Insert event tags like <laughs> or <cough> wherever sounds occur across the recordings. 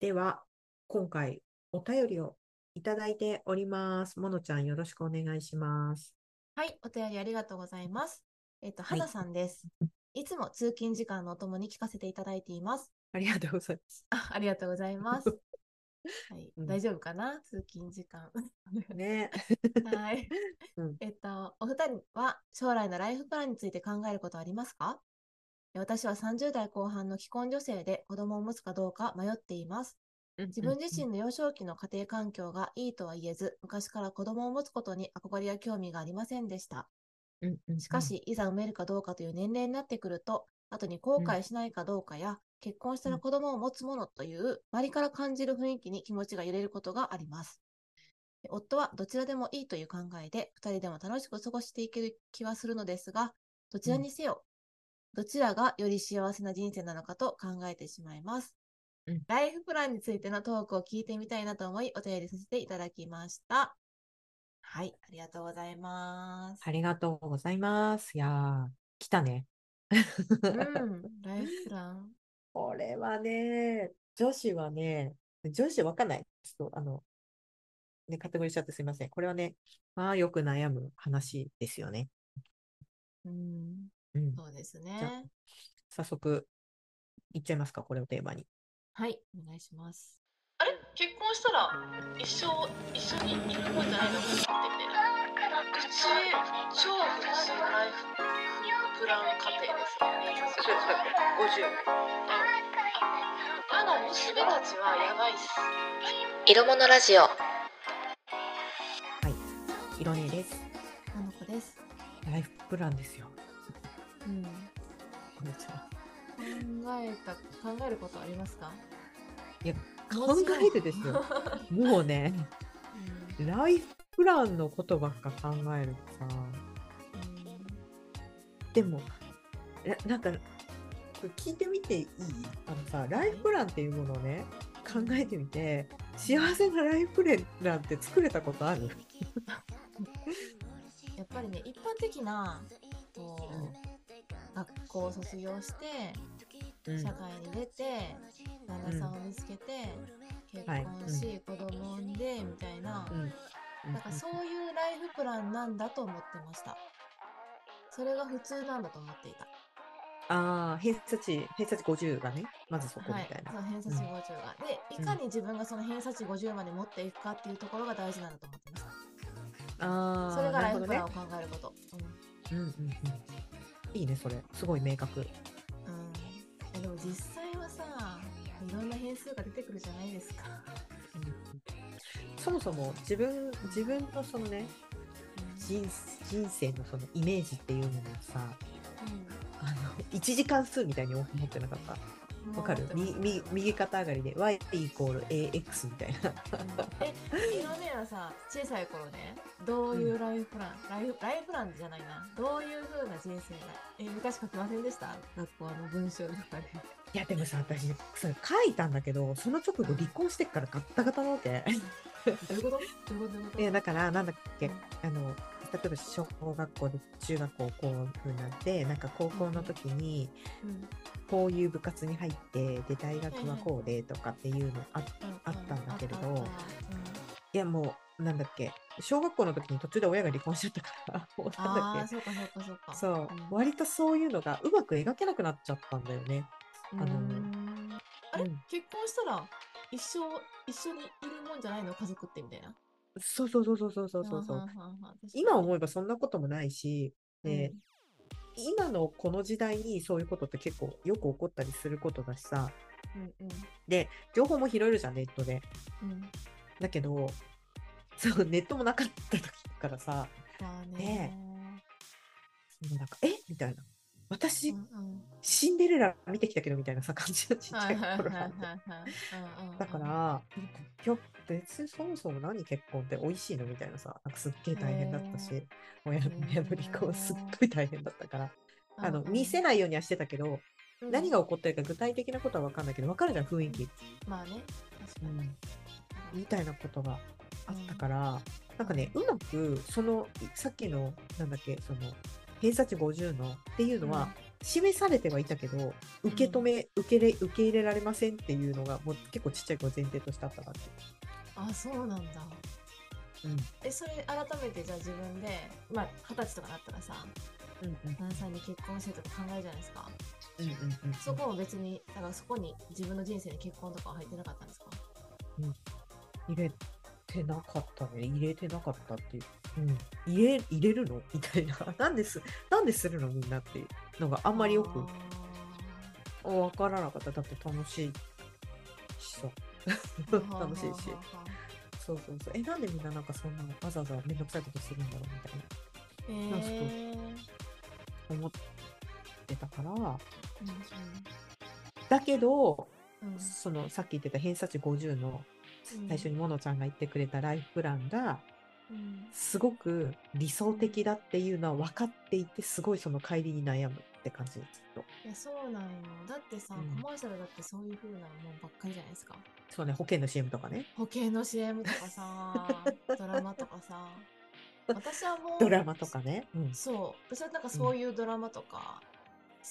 では、今回お便りをいただいております。ものちゃんよろしくお願いします。はい、お便りありがとうございます。えっと、はいはださんです。いつも通勤時間のお供に聞かせていただいています。ありがとうございます。あ、ありがとうございます。<laughs> はい、うん大丈夫かな？通勤時間。ね。<laughs> はい。うんえっと、お二人は将来のライフプランについて考えることはありますか？私は30代後半の既婚女性で子供を持つかどうか迷っています。自分自身の幼少期の家庭環境がいいとは言えず、昔から子供を持つことに憧れや興味がありませんでした。しか、し、いざ産めるかどうかという年齢になってくると、後に後悔しないかどうかや、結婚したら子供を持つものという、周りから感じる雰囲気に気持ちが揺れることがあります。夫はどちらでもいいという考えで、二人でも楽しく過ごしていける気はするのですが、どちらにせよ、どちらがより幸せな人生なのかと考えてしまいます。うんライフプランについてのトークを聞いてみたいなと思い、お便りさせていただきました。はい、ありがとうございます。ありがとうございます。いやー、来たね。うん、<laughs> ライフプラン。これはね、女子はね、女子わかんない。ちょっと、あの、ね、カテゴリーしちゃってすいません。これはね、まあよく悩む話ですよね。うん、うん。そうですじゃあね。早速、いっちゃいますか、これをテーマに。はい、お願いします。あれ？結婚したら一生一緒にいるもんじゃないの？ってみたいな普通超普通のライフプラン家庭ですよねそうですだって50あの娘たちはやばいっす色物ラジオはい。いろねです。あの子です。ライフプランですよ。うん。考えた、考えることありますか？いや、も考えるですよ。もうね、うん。ライフプランのことばっか考えるとさ、でも、えなんか、聞いてみていい？あのさ、ライフプランっていうものをね、考えてみて、幸せなライフプランって作れたことある？やっぱりね、一般的な、こう、学校を卒業して、うん社会に出て、旦那さんを見つけて、結はい婚し、子供を産んで、みたいな、うんなんかそういうライフプランなんだと思ってました。それが普通なんだと思っていた。ああ、偏差値、偏差値50がね、まずそこはいみたい、な。その偏差値50が。で、いかに自分がその偏差値50まで持っていくかっていうところが大事なんだと思ってました。ああ、それがライフプランを考えること。どね。うんうんうん。いいね、それ。すごい明確。うん。でも実際はさ、いろんな変数が出てくるじゃないですか。そもそも自分自分のそのね人人生のそのイメージっていうのをさあの一次関数みたいに思ってなかった？うん。わかる？みみ右肩上がりで y イコール ax みたいな。え、いろねはさ、小さい頃ね、どういうライフプラン、ライフライフプランじゃないな、どういう風な人生が、え、昔書きませんでした？学校の文章とかで。いやでもさ私それ書いたんだけどその直後離婚してっからガッタガタなわけ。どういうこと？どういうこと？どういうこといやだからなんだっけ？あの例えば小学校で中学校こういう風になってなんか高校の時にうん。こういう部活に入ってで大学はこうでとかっていうのあうん。あったんだけれどいやもうなんだっけ小学校の時に途中で親が離婚しちゃったから <laughs> もううんなんだっああ、そうかそうかそうか。けそう、ん。割とそういうのがうまく描けなくなっちゃったんだよね。うあのんあれ、うん。結婚したら一生一緒にいるもんじゃないの？家族ってみたいな。そうそうそうそうそうそうそうそう。今思えばそんなこともないし、でうん。今のこの時代にそういうことって結構よく起こったりすることだしさ。うんで情報も拾えるじゃんネットで。うん。うん。だけどそうネットもなかった時からさ。まあね。ね。もうなんかえ？みたいな私、うんうん。シンデレラ見てきたけどみたいなさ感じのちっちゃはい頃なんはいでうんうんうんだから、なんかいや別にそもそも何結婚って美味しいのみたいなさ、なんかすっげえ大変だったしへ、親の親の離婚すっごい大変だったから、あの見せい、ないようにはしてたけど、うん。何が起こってるか具体的なことは分かんないけど、分かるじゃん、雰囲気。まあね確かに、うん。みたいなことがあったから、なんかね、うまく、その、いさっきの、なんだっけ、その、偏差値50のっていうのは、示されてはいたけど受け止め、受けれ受け入れられませんっていうのがもう結構ちっちゃい子前提としてあったなってあそうなんだ。うん。えそれ改めてじゃあ自分でまあ二十歳とかなったらさうんうん。旦那さんに結婚してとか考えるじゃないですか。うんうんうんそこも別にだからそこに自分の人生に結婚とかは入ってなかったんですか？入れてなかったね。入れてなかったっていう、うん、入れ入れるの？みたいな。<laughs> なんですなんでするの？みんなっていうのがああんまりよく。分からなかった。だって楽しいしさ。楽しいし。そうそうそう。えなんでみんななんかそんなわざわざめんどくさいことするんだろう？みたいな。へなんか思ってたから。だけどうん。そのさっき言ってた偏差値50の最初にモノちゃんが言ってくれたライフプランがうんすごく理想的だっていうのは分かっていてすごいその帰りに悩むって感じずっといやそうなんよ。だってさ、うん。コマーシャルだってそういう風なもんばっかりじゃないですか。そうね保険の CM とかね。保険の CM とかさ <laughs> ドラマとかさ。私はもうドラマとかね、うん、そう。私はなんかそういうドラマとか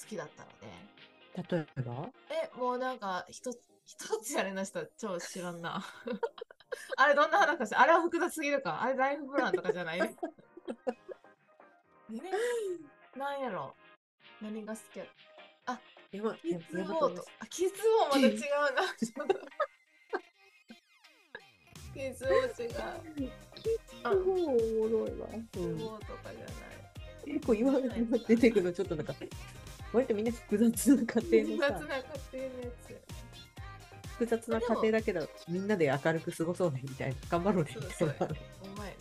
好きだったので、例えば？えもうなんか一つ一つやれなした超知らんな <laughs> あれどんな話？かしあれは複雑すぎるか？あれライフプランとかじゃない？ね <laughs> え？なんやろ？何が好き？や山キッズ山本ボート。あ、キッズボーまた違うな。<laughs> キッズボー違う。あおもろいわ、キッズボーとかじゃない。結構今出てくるのちょっとなんか割とみんな複雑な家複庭のさ雑な家庭のやつ。複雑な家庭だけどみんなで明るく過ごそうねみたいな頑張ろうねみたいなお前ね。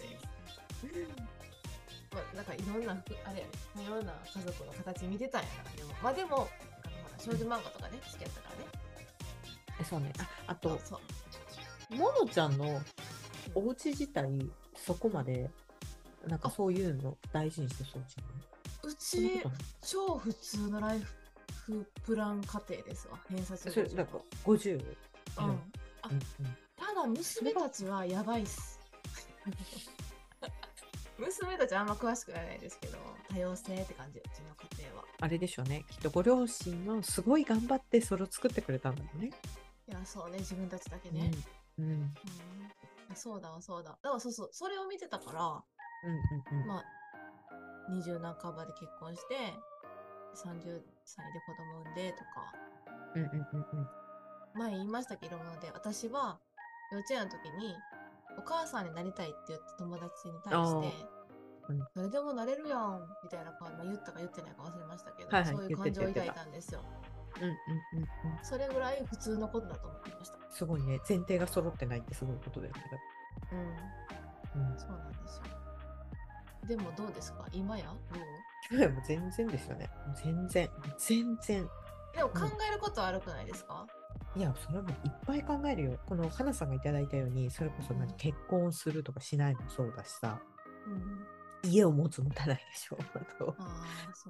まあ、なんかいろんなふ、あれやね、いろんな家族の形見てたんやな。でも、まあでも、あのほら少女漫画とかね、好きやったからね。えそうねああとそうそう。モノちゃんのお家自体そこまでなんかそういうの大事にしてそうじゃないうち超普通のライフプラン家庭ですわ。偏差値50それなんか50、うん。あうんうんただ娘たちはやばいっす。<laughs> 娘たちはあんま詳しくないですけど、多様性って感じ、うちの家庭は。あれでしょうねきっとご両親のすごい頑張ってそれを作ってくれたんだよね。いや、そうね、自分たちだけね。うんうんうんそうだわ、そうだ。だからそうそう、それを見てたから、うんうんまあ、20半ばで結婚して、30歳で子供産んでとか、うんうんうんうん。前言いましたけどもので、私は幼稚園の時に、お母さんになりたいって言った友達に対して、うん誰でもなれるやんみたいな感じ、まあ、言ったか言ってないか忘れましたけど、はいはいそういう感情を抱いたたんですよ。うんうんうんうんそれぐらい普通のことだと思っていました。すごいね。前提が揃ってないってすごいことだよね。うん、うん。そうなんですよ。でもどうですか？今や？どう？いやもう全然ですよね。全然全然でも考えることは悪くないですか、いや、それもいっぱい考えるよ。この花さんがいただいたように、それこそ何結婚するとかしないもそうだしさ、うん、家を持つ持たないでしょ。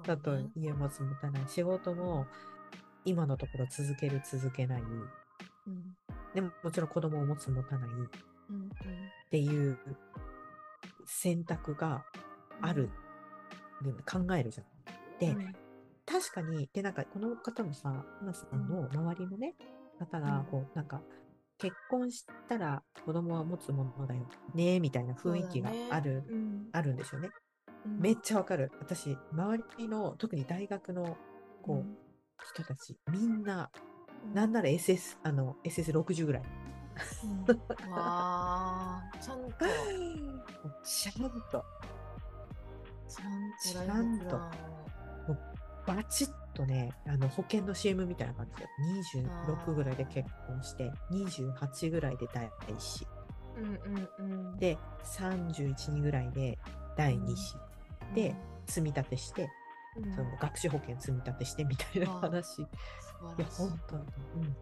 あと、ね。家持つ持たない。仕事も今のところ続ける続けない。うん、でももちろん子供を持つ持たないっ。ていう選択がある。で考えるじゃん。で、うん確かに、で、なんか、この方もさ、花さんの周りのね、方がうん、こう、なんか、結婚したら子供は持つものだよね、みたいな雰囲気がある、ねうんあるんでしょうね。うんめっちゃわかる。私、周りの、特に大学の、こう、人たち、みんな、なんなら SS、あの、SS60 ぐらい。うんわあ、ちゃんと、ちゃんと、ちゃんとライフプランを。バチッとね、あの保険の CM みたいな感じで、26ぐらいで結婚して、28ぐらいで第一子。うんうんうん。で、31人ぐらいで第二子。で、積み立てして、うん、その学習保険積み立てしてみたいな話。いや。本当に。うん。うんうん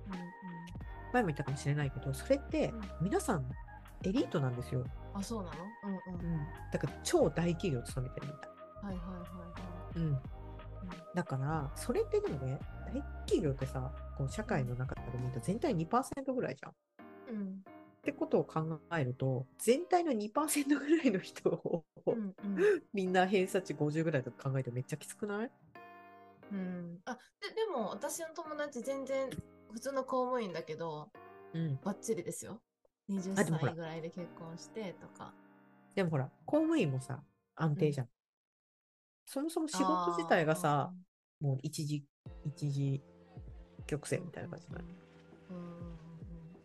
前も言ったかもしれないけど、それってうん皆さんエリートなんですよ。あ、そうなの？うんうん。うん。だから超大企業を勤めてるみたい。はいはいはいはい。うん。だから、それってでもね、大企業ってさ、こう社会の中で見ると全体2%ぐらいじゃん。っうんてことを考えると、全体の2%ぐらいの人を、うんうん <laughs> みんな偏差値50ぐらいとか考えてめっちゃきつくない？うん。あ、で、でも私の友達全然普通の公務員だけど、うん。バッチリですよ。20あでもほら歳ぐらいで結婚してとか。でもほら、公務員もさ、安定じゃん。そもそも仕事自体がさ、もう一時、一時曲線みたいな感じじゃない？うんうんうんうん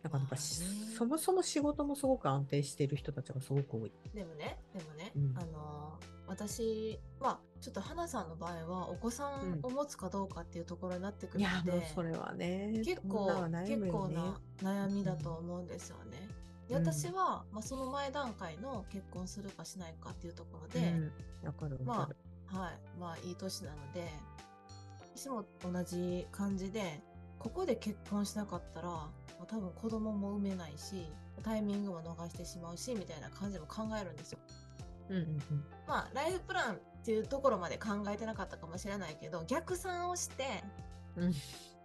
だからやっぱまあねそもそも仕事もすごく安定してる人たちがすごく多い。でもね、でもね、うん。あのー私、まあ、ちょっと花さんの場合は、お子さんを持つかどうかっていうところになってくるので、もうそれはね、結構、女は悩結構な悩みだと思うんですよね。でうん。私は、まあ、その前段階の結婚するかしないかっていうところで、うん。わかるわかる。はい、まあいい年なので、私も同じ感じで、ここで結婚しなかったら、まあ多分子供も産めないし、タイミングも逃してしまうし、みたいな感じも考えるんですよ。うんうんうん。まあ、ライフプランっていうところまで考えてなかったかもしれないけど、逆算をして、うん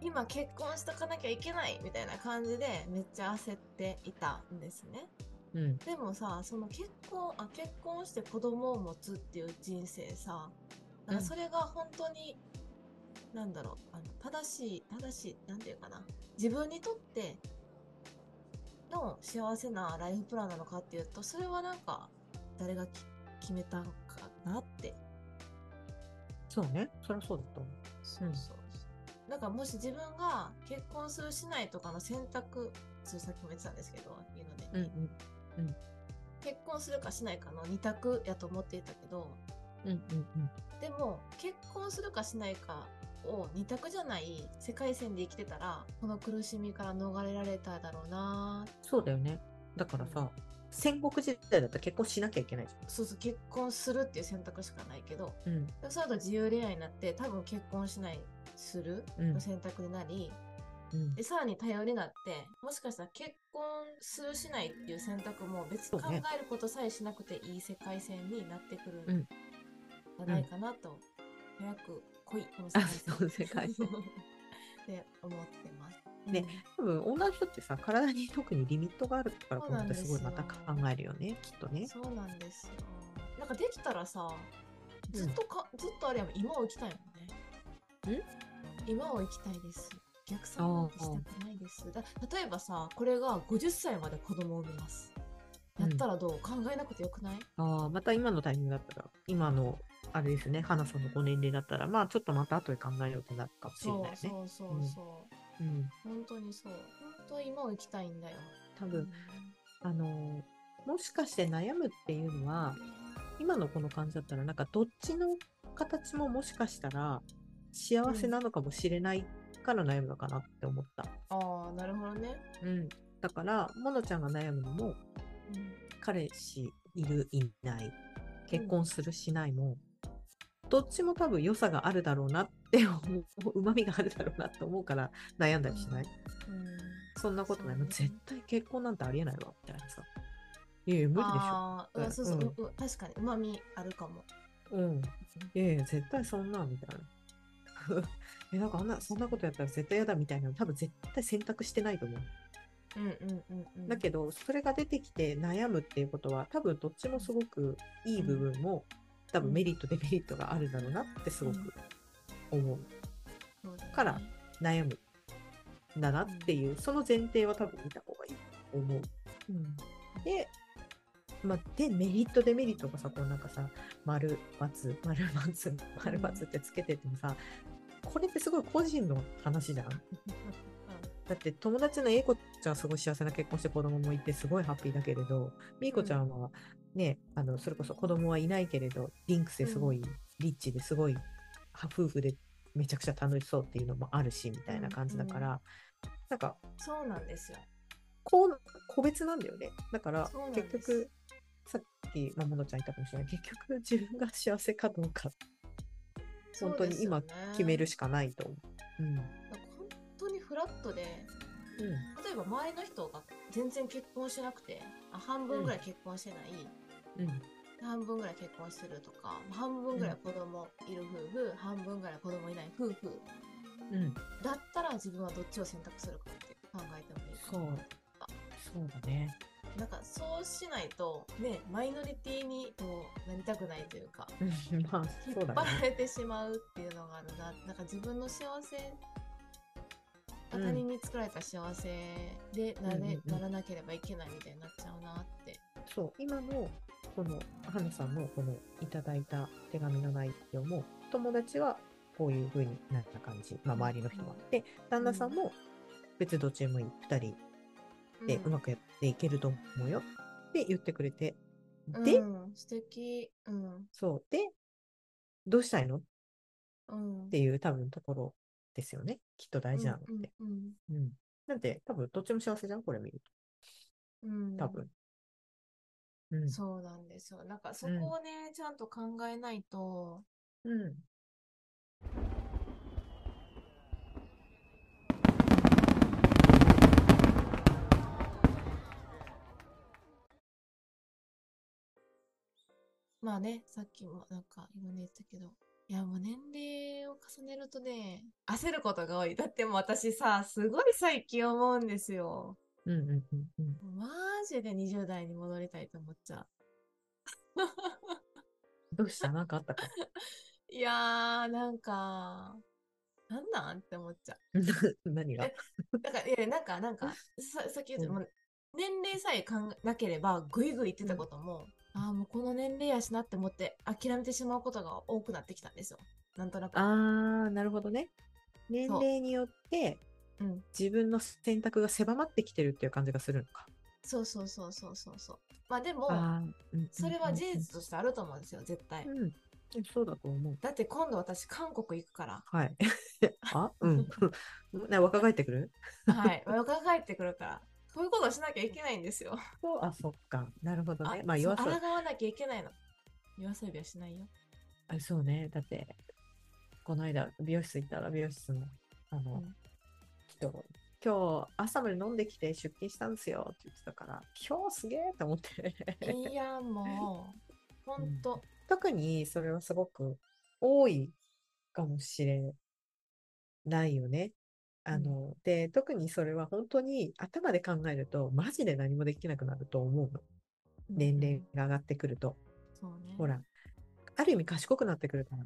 今結婚しとかなきゃいけないみたいな感じでめっちゃ焦っていたんですね。うん。でもさ、その結婚、あ、結婚して子供を持つっていう人生さ、なんかそれが本当に、なんだろう、あの正しい、正しい、なんていうかな、自分にとっての幸せなライフプランなのかっていうと、それはなんか、誰がき決めたのかなって。そうね。そりゃそうだと思う。そうそうそう。だからもし自分が結婚するしないとかの選択、それさっきも言ってたんですけど、いうので、うんうん。結婚するかしないかの二択やと思っていたけど、うんうんうん。でも結婚するかしないかを二択じゃない世界線で生きてたら、この苦しみから逃れられただろうなそうだよね。だからさ、戦国時代だったら結婚しなきゃいけないじそうそう、結婚するっていう選択しかないけど、ゃん。うん。でその後自由恋愛になって、多分結婚しない、するうんの選択になり、うんで、さらに多様になって、もしかしたら結婚するしないっていう選択も別に考えることさえしなくていい世界線になってくるうんんじゃないかなと、早く来い、この世界線って思ってます。ね多分女の人ってさ、体に特にリミットがあるからこすごいまた考えるよね、きっとうんね。そうなんですよ。なんかできたらさ、ずっとか、ずっとあれやもん今を生きたいもんね。今を生きたいです。逆算なんてしたくないです。だ例えばさ、これが50歳まで子供を産みます。やったらどう、考えなくてよくない？ああ、また今のタイミングだったら、今の、あれですね、花さんのご年齢だったら、まあちょっとまた後で考えようってなるかもしれないね。そうそうそう。うん。本当にそう。本当今を生きたいんだよ。多分、あのーもしかして悩むっていうのは、今のこの感じだったら、なんかどっちの形ももしかしたら幸せなのかもしれないから悩むのかなって思った。ああ、なるほどね。うん。だから、ものちゃんが悩むのも、彼氏いる、いない、結婚する、しないも、どっちも多分良さがあるだろうなって <laughs> 思う、うまみがあるだろうなって思うから悩んだりしない、うん。そんなことない。絶対結婚なんてありえないわ、みたいなさ。いやいや、無理でしょ。うんそうそう、うんうう確かに、うまみあるかも。うん。いやいや、絶対そんな、みたいな。<laughs> え、なんかあんな、そんなことやったら絶対嫌だみたいなの多分絶対選択してないと思う。うんうんうんうん。だけど、それが出てきて悩むっていうことは、多分どっちもすごくいい部分も、多分メリット、デメリットがあるだろうなってすごく思う。そうだねから悩む。んだなっていう、その前提は多分見た方がいいと思う。うん、で、まあ、で、メリット、デメリットがさ、こうなんかさ、丸、×、丸、×、丸、×ってつけててもさ、これってすごい個人の話じゃん。<laughs> だって友達の英子ちゃんはすごい幸せな結婚して子供もいてすごいハッピーだけれど、みーこちゃんはね、あの、それこそ子供はいないけれど、リンクスですごいリッチですごい、は夫婦でめちゃくちゃ楽しそうっていうのもあるし、みたいな感じだから、なんか、そうなんですよ。こう、個別なんだよね。だから結局、さっき、まあ、ものちゃん言ったかもしれない。結局自分が幸せかどうか、本当に今決めるしかないと思う。うん。フラットで、うん。例えば周りの人が全然結婚しなくて、あ半分ぐらい結婚してない、うん。半分ぐらい結婚してるとか、半分ぐらい子供いる夫婦、半分ぐらい子供いない夫婦うん。だったら自分はどっちを選択するかって考えてもいいかそうも。。そうだね。なんかそうしないとねマイノリティにこうなりたくないというかうんまあうだねっ張られてしまうっていうのがあるななんか自分の幸せ他うん人に作られた幸せでなれ、うんうんうんならなければいけないみたいになっちゃうなって。そう今のこの花さんのこのいただいた手紙の内容も友達はこういう風になった感じ、まあ、周りの人は。で旦那さんも別にどっちでもいい2人でうまくやっていけると思うよって言ってくれて、で、うん、素敵。うん。そうでどうしたいの？っうん。ていう多分ところですよね。きっと大事なのって。うんうんうん。なんで多分どっちも幸せじゃん？これ見るうんうん。と多分。うん。そうなんですよ。なんかそこをね、ちゃんと考えないと、うん。まあね、さっきもなんか今ね言ったけど、いやもう年齢を重ねるとね、焦ることが多い。だってもう私さ、すごい最近思うんですよ。うんうんうんうんマジで20代に戻りたいと思っちゃう。<laughs> どうした？なんかあったか？<laughs> いやー、なんか、なんなん？って思っちゃ <laughs> 何が？なんか、いや、なんか、なんか、ささっき言った、うんもう年齢さえ考えなければ、ぐいぐい言ってたことも、ああ、もうこの年齢やしなって思って、諦めてしまうことが多くなってきたんですよ。なんとなく。あー、なるほどね。年齢によってうん。自分の選択が狭まってきてるっていう感じがするのか。そうそうそうそうそうそう。まあでも、うんそれは事実としてあると思うんですよ、絶対。うんそうだと思う。だって今度私、韓国行くから。はい。<laughs> あ？うん。な <laughs> 若返ってくる？<laughs> はい。若返ってくるから。そういうことをしなきゃいけないんですよ。そうあ、そっか。なるほどね。あまあ、そう弱そう。抗わなきゃいけないの。夜遊びはしないよ。あそうね。だって、この間、美容室行ったら、美容室の、あの、うん人、今日朝まで飲んできて出勤したんですよって言ってたから、今日すげえと思って。いや、もう、ほんと。特にそれはすごく多いかもしれないよね。あの、で、特にそれは本当に頭で考えると、マジで何もできなくなると思うの。年齢が上がってくると。ね。ほら、ある意味賢くなってくるから、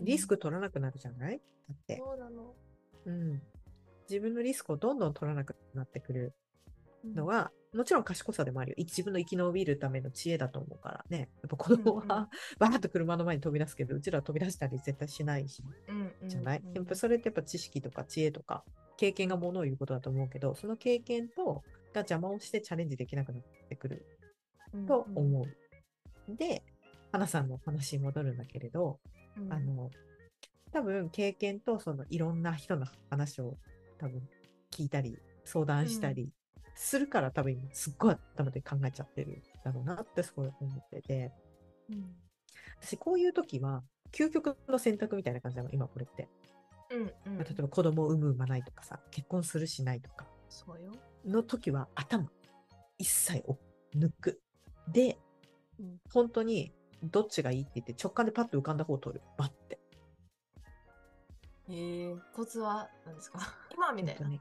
リスク取らなくなるじゃない？だって。そうなの。うん。自分のリスクをどんどん取らなくなってくるうんのは、もちろん賢さでもあるよ。自分の生き延びるための知恵だと思うからね。やっぱ子供は、うんうんバーッと車の前に飛び出すけど、うちらは飛び出したり絶対しないし、うんうんじゃない、うんやっぱそれってやっぱ知識とか知恵とか、経験がものを言うことだと思うけど、その経験と、が邪魔をしてチャレンジできなくなってくる。と思う。で、花さんの話に戻るんだけれど、うん。うんあの、多分経験とそのいろんな人の話を多分聞いたり相談したりするから、多分今すっごい頭で考えちゃってるだろうなってすごい思ってて、うん私こういう時は究極の選択みたいな感じなの、今これって。うんうんまあ例えば子供を産む産まないとかさ、結婚するしないとかそうよ。の時は頭一切を抜く。で、うん本当にどっちがいいって言って直感でパッと浮かんだ方を取る。バッて。えー、コツは何ですか？<laughs> 今みたいな。ね。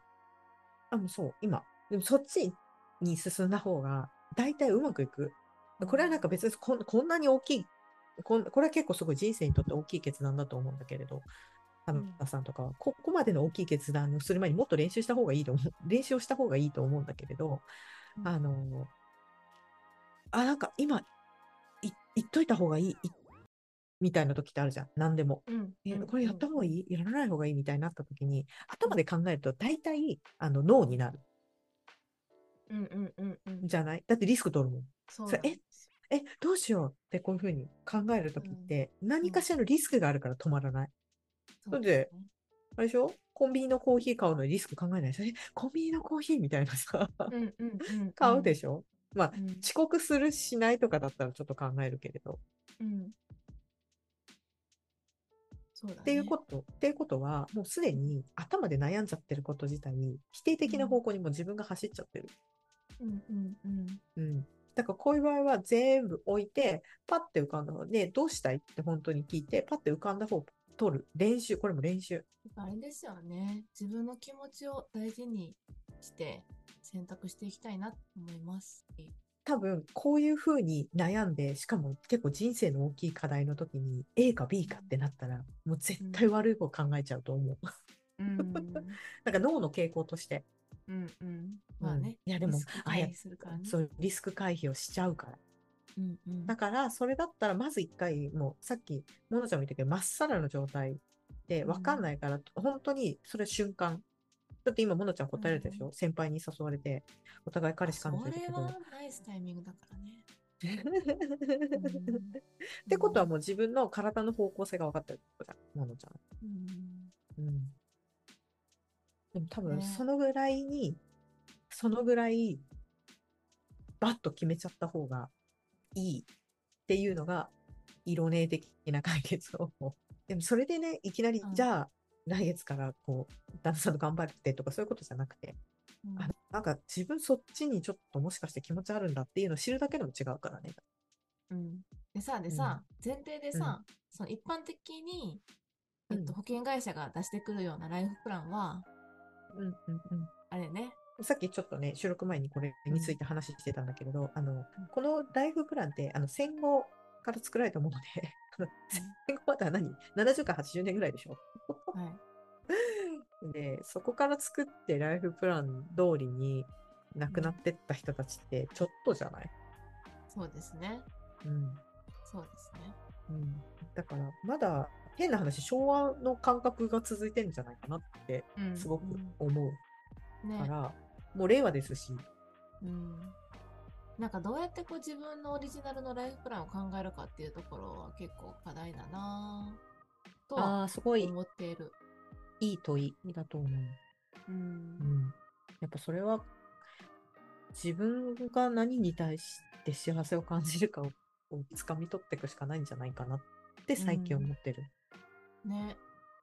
あ、もうそう、今。でもそっちに進んだ方が、大体うまくいく。これはなんか別にこんこんなに大きいこん、これは結構すごい人生にとって大きい決断だと思うんだけれど、田村さんとかは、ここまでの大きい決断をする前にもっと練習した方がいいと思う。<laughs> 練習をした方がいいと思うんだけれど、うんあの、あ、なんか今、い言っといた方がいい、いみたいな時ってあるじゃん。何でも。うんえうんこれやった方がいい？やらない方がいいみたいになった時に、頭で考えると大体、あの、ノーになる。うんうんうんうん。じゃない？だってリスク取るもん。そうなんですよえ、どうしようってこういうふうに考える時って、何かしらのリスクがあるから止まらない。そうですねあれでしょ？コンビニのコーヒー買うのにリスク考えないでしょ？えコンビニのコーヒーみたいなさ。<laughs> 買うでしょ？まあ、うん遅刻するしないとかだったらちょっと考えるけれど。うん。そうだね。っていうこと、っていうことは、もうすでに頭で悩んじゃってること自体、否定的な方向にも自分が走っちゃってる。うんうんうん。うん。だからこういう場合は全部置いて、パッて浮かんだ方で、どうしたいって本当に聞いて、パッて浮かんだ方を取る。練習、これも練習。あれですよね。自分の気持ちを大事にして選択していきたいなと思います。多分こういうふうに悩んでしかも結構人生の大きい課題の時に A か B かってなったらもう絶対悪い方考えちゃうと思う。うん。<laughs> なんか脳の傾向として。うんうん。まあね。いやでもあやするか。そうリスク回避をしちゃうから。うんうん。だからそれだったらまず一回もうさっきモノちゃんも言ったけどまっさらの状態で分かんないから、本当にそれ瞬間。だって今モノちゃん答えるでしょ、う先輩に誘われてお互い彼氏彼女いるけど。それはナイスタイミングだからね。<laughs> ってことはもう自分の体の方向性が分かってるってことだ、モノちゃん。うん。うん。でも多分ねそのぐらいに、そのぐらい、バッと決めちゃった方がいいっていうのが、色ね的な解決を。でもそれでね、いきなり、うんじゃあ、来月からこう、旦那さんと頑張ってとかそういうことじゃなくて、うんあなんか自分そっちにちょっともしかして気持ちあるんだっていうのを知るだけでも違うからね。うん。でさ、でさ、前提でさ、その一般的に、えっと、うん保険会社が出してくるようなライフプランは、うんうんうん。あれね、さっきちょっとね、収録前にこれについて話してたんだけれど、あの、このライフプランって、あの、戦後から作られたもので、<laughs> 戦後まだ何 ?70 から80年ぐらいでしょ？はい。<laughs> で、そこから作ってライフプラン通りに亡くなってった人たちって、ちょっとじゃない？そうですね。うん。そうですね。うん。だから、まだ、変な話、昭和の感覚が続いてるんじゃないかなって、うんすごく思ううんねから、もう令和ですし、うん。なんかどうやってこう自分のオリジナルのライフプランを考えるかっていうところは結構課題だなぁとはああ、すごい思っている。いい問いだと思う。う。うんん、やっぱそれは自分が何に対して幸せを感じるかをを掴み取っていくしかないんじゃないかなって最近思ってる。ね。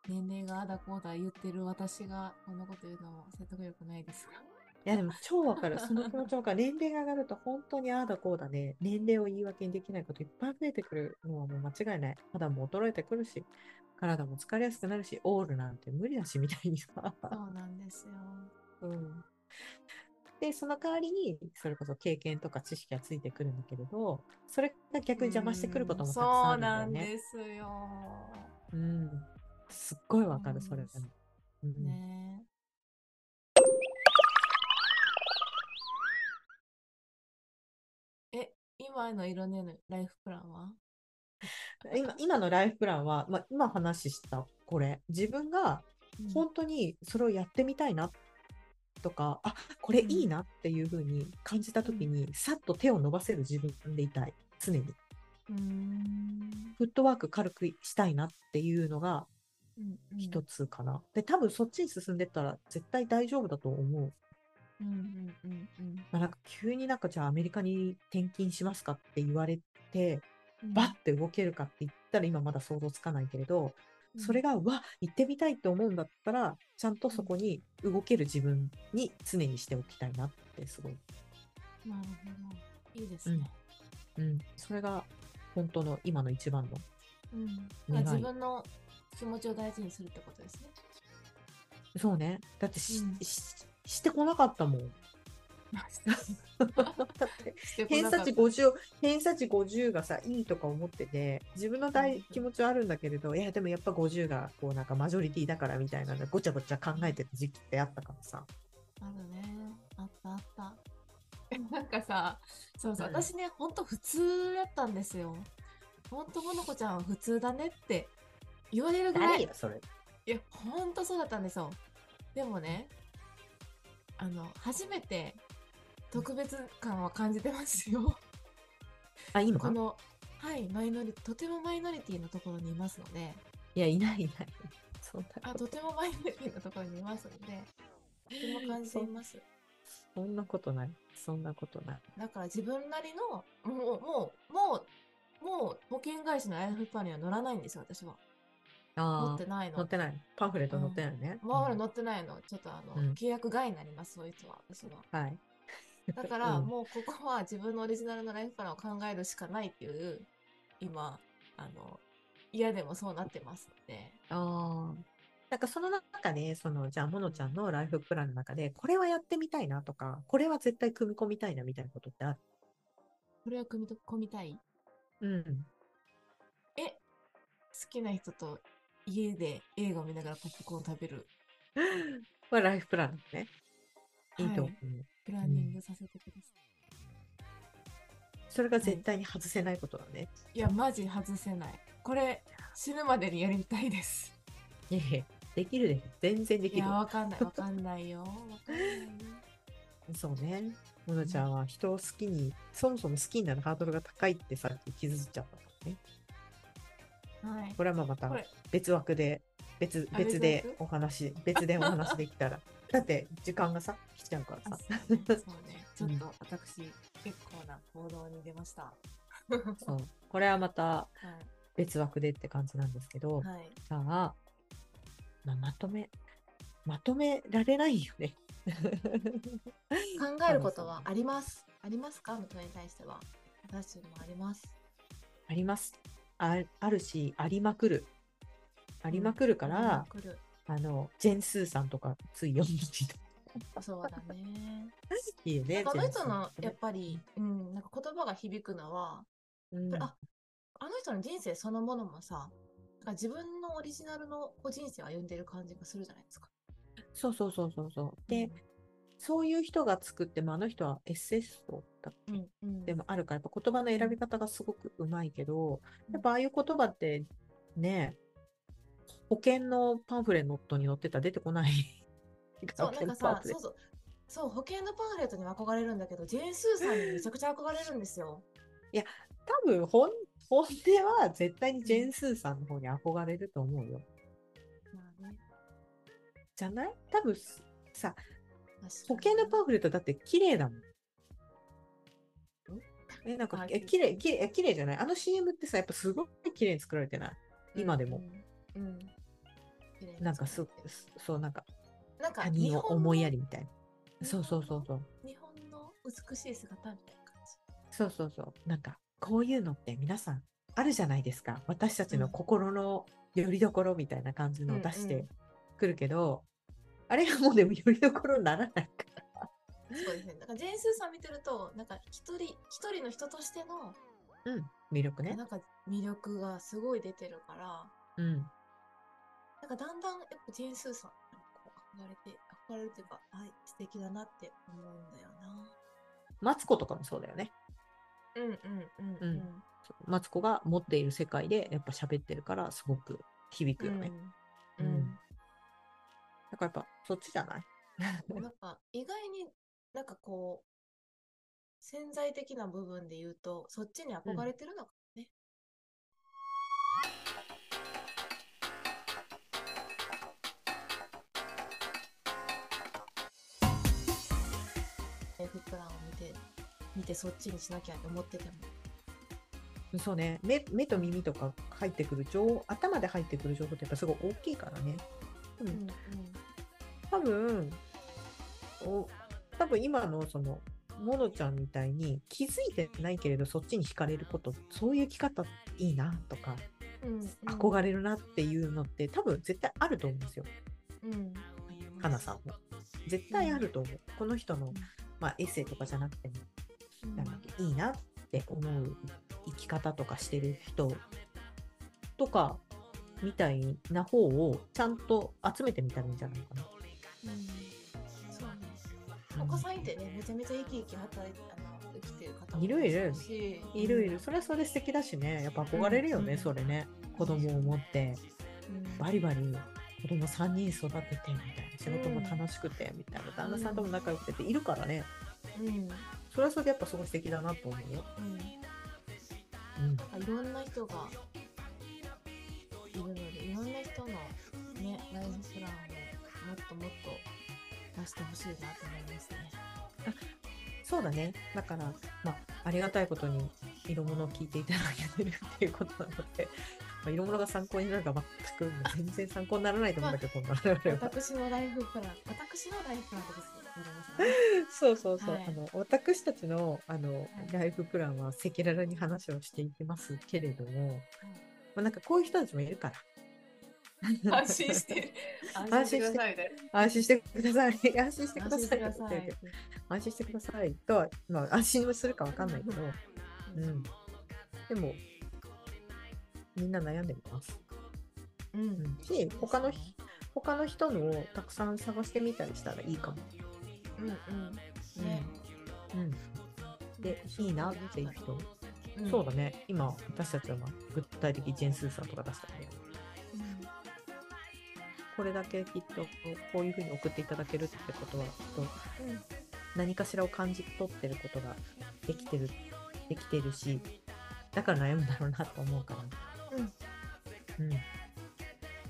年齢があだこうだ言ってる私がこんなこと言うのも説得力ないですが。いやでも超わかる。その気持ちわかる。<laughs> 年齢が上がると本当にああだこうだね。年齢を言い訳にできないこといっぱい増えてくるのはもう間違いない。肌も衰えてくるし、体も疲れやすくなるし、オールなんて無理だしみたいにさ。そうなんですよ。うんで、その代わりに、それこそ経験とか知識がついてくるんだけれど、それが逆に邪魔してくることもたくさんあるんだよね。そうなんですよ。うん。すっごいわかる、それ。うんねえ、今の色ねのライフプランは？今今のライフプランは、まあ、今話したこれ、自分が本当にそれをやってみたいなとか、あこれいいなっていうふうに感じたときに、さっと手を伸ばせる自分でいたい、常に。フットワーク軽くしたいなっていうのがうんうん一つかな。で、多分そっちに進んでったら絶対大丈夫だと思う。うんうんうんうんまあ、なんか急になんかじゃあアメリカに転勤しますかって言われて、うんバッて動けるかって言ったら今まだ想像つかないけれど、それが、うわ、行ってみたいって思うんだったら、ちゃんとそこに動ける自分に常にしておきたいなってすごい。なるほど。いいですね。うん。それが本当の今の一番の。うん自分の気持ちを大事にするってことですね。そうね。だってし、うんししてこなかったもん。だって偏差値50、偏差値50がさ、いいとか思ってて、自分の大うん気持ちはあるんだけれど、いや、でもやっぱ50が、こうなんかマジョリティだからみたいなのごちゃごちゃ考えてた時期ってあったからさ。あるね。あったあった。なんかさ、そうそう、うん私ね、ほんと普通やったんですよ。ほんと、ほのこちゃんは普通だねって言われるぐらい。いそれ。や、ほんとそうだったんですよ。でもね、あの、初めて特別感は感じてますよ。あ、いいのか？この、はい、マイノリとてもマイノリティのところにいますので、いや、いないいない。そんなあ、こととてもマイノリティのところにいますので、とても感じています。そんなことない。そんなことない。だから自分なりの、もう、もう、もう、もう保険会社のライフプランには乗らないんですよ、私は。持ああって、ないの。載ってない。パンフレット載ってないね。うんまあ、乗ってないの。ちょっとあの、うん契約外になります、そいつは、私は。はい。<laughs> だから、うんもうここは自分のオリジナルのライフプランを考えるしかないっていう、今、あの、嫌でもそうなってますので。ああ。なんかその中で、その、じゃあ、ものちゃんのライフプランの中で、これはやってみたいなとか、これは絶対組み込みたいなみたいなことってある？これは組み込みたい？うん。え、好きな人と家で映画を見ながらポップコーン食べる。まあ、ライフプランですね。いいと思う。プランニングさせてくださそれが絶対に外せないことだね。い。いや、マジ外せない。これ、死ぬまでにやりたいです。いえいえ、できるで、全然できるいや、。わかんない、わかんないよ。そうね。ものちゃんは人を好きに、そもそも好きになるハードルが高いってさっき気づいちゃったからね。はい。これはまあまた別枠で、別、あ別でお話、別でお話できたら。<laughs> だって、時間がさ、来ちゃうからあさ。そうね、<laughs> ちょっと私、結構な行動に出ました。そう。これはまたは別枠でって感じなんですけど、い。はい。じゃあ、まあ、まとめ、まとめられないよね。考えることはあります。ありますか？それに対しては。私にもあります。あります。ああるし、ありまくる。ありまくるから。あの、ジェンスーさんとかつい読んでた。そうだね。<laughs> いいよね。なんかあの人のやっぱり、うん、なんか言葉が響くのは、うんああの人の人生そのものもさ、自分のオリジナルのこう人生を歩んでる感じがするじゃないですか。そうそうそうそうそう。で、そういう人が作っても、あの人はエッセイストだうん、うん、でもあるから、やっぱ言葉の選び方がすごくうまいけど、やっぱああいう言葉ってね、保険のパンフレットに載ってたら出てこない。<laughs> そう、なんか保険のパンさ、フレットそうそう。そう、保険のパンフレットには憧れるんだけど、ジェーン・スーさんにめちゃくちゃ憧れるんですよ。多分本、本音は絶対にジェーン・スーさんの方に憧れると思うよ。まあね、じゃない？多分さ、保険のパンフレットだって綺麗だもん。え、なんかあ、え、綺麗、綺麗、綺麗じゃない？あの CM ってさ、やっぱすごい綺麗に作られてない？今でも。うん。うんなんかすそう、なんかなんか他人を思いやり。りみたいな。そうそうそうそう。日本の美しい姿みたいな感じ？そうそうそう。なんか、こういうのって皆さんあるじゃないですか。私たちの心の拠り所みたいな感じのを出しうんうてくるけど、あれがもうでも拠り所にならないから。そうですね。なんかジェーン・スーさん見てると、なんか一人、一人の人としての、うん、魅力ねな。んか魅力がすごい出てるから、うん。なんかだんだんやっぱジェーン・スーさんにこう憧れて、憧れるっていうか、はい、素敵だなって思うんだよな。マツコとかもそうだよね。うんうんうんうんそうマツコが持っている世界でやっぱ喋ってるからすごく響くよね。うん。うんだからやっぱそっちじゃない？なんか意外になんかこう潜在的な部分で言うとそっちに憧れてるのかもね。F プランを見て見てそっちにしなきゃって思ってても。そうね目。目と耳とか入ってくる情報、頭で入ってくる情報ってやっぱすごい大きいからね。ううんん多分、お多分今のその、モノちゃんみたいに気づいてないけれどそっちに惹かれること、そういう生き方いいなとか、うんうん憧れるなっていうのって多分絶対あると思うんですよ。うん花さんも。絶対あると思う。この人の、まあ、エッセイとかじゃなくても、うんなんだっけいいなって思う生き方とかしてる人とかみたいな方をちゃんと集めてみたらいいんじゃないかな。うんそうね。お子さんいてね、めちゃめちゃ生き生き働いて、あの、生きてる方もいるいるいるいる。。それはそれ素敵だしね。やっぱ憧れるよね、うんそれね。子供を持って、うんバリバリ子供3人育ててみたいな。仕事も楽しくてみたいな。旦那さんとも仲良くてっているからね。うん。それはそれでやっぱすごい素敵だなと思うよ。うん。うん。あいろんな人がいるので、いろんな人のね、ライフプランをもっともっと出してほしいなと思いますね。そうだね。だから、まあ、ありがたいことに、色物を聞いていただけてるっていうことなので、まあ、色物が参考になるか全く、全然参考にならないと思うんだけど、こんな我々は私のライフプラン、私のライフプランですね。そうそうそう。はいあの、私たちの、あの、いライフプランは赤裸々に話をしていきますけれども、まあ、なんかこういう人たちもいるから、安心して、<laughs> 安心してくださいね。安心してください。安心してく安ださい。心してください。安心してくださいとは、まあ、安心するかわかんないけど、うん。でも、みんな悩んでます。うん。うん、し、他のひ、他の人のをたくさん探してみたりしたらいいかも。うんうん。ね。うん。で、いいなっていう人。んそうだね。今、私たちはまあ具体的にジェンスーさんとか出したけど、これだけきっとこういうふうに送っていただけるってことは、きっとうん何かしらを感じ取ってることができてる、できてるし、だから悩むんだろうなと思うから。うん。うん。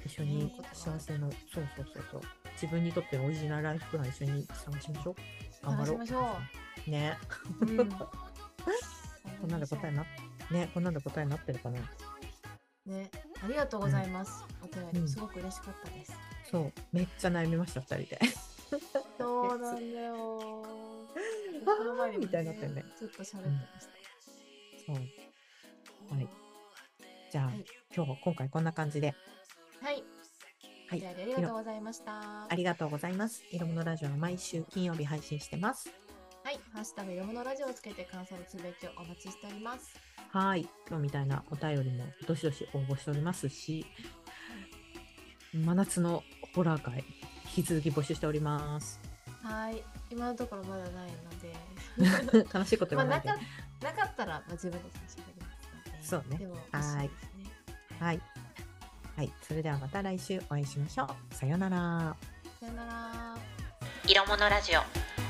一緒に幸せの、そうそうそうそう。自分にとってのオリジナルライフプラン一緒に探しましょう。頑張ろう。探しましょう。ね。うん。<laughs> こんなんで答えな、ね、こんなんで答えになってるかな。ね。ありがとうございます。お便り、うんすごく嬉しかったです。そう。めっちゃ悩みました、二人で。<laughs> そうなんだよ。<laughs> この前にもみたいになってるね。ずっと喋ってました。そう。はい。じゃあ、はい今日、今回こんな感じで、はい。はいありがとうございました。ありがとうございます。色物ラジオは毎週金曜日配信してます。はい。ハッシュタグ、よものラジオをつけて感想のつぶやきをお待ちしております。はい。今日みたいなお便りもどしどし応募しておりますし、真夏のホラー会、引き続き募集しております。はい。今のところまだないので。<laughs> 悲しいことまあ、言わないで。なかなかったら、まあ、自分たち。そうねはい。はい。はい。それではまた来週お会いしましょう。さようなら。さよなら。色物ラジオ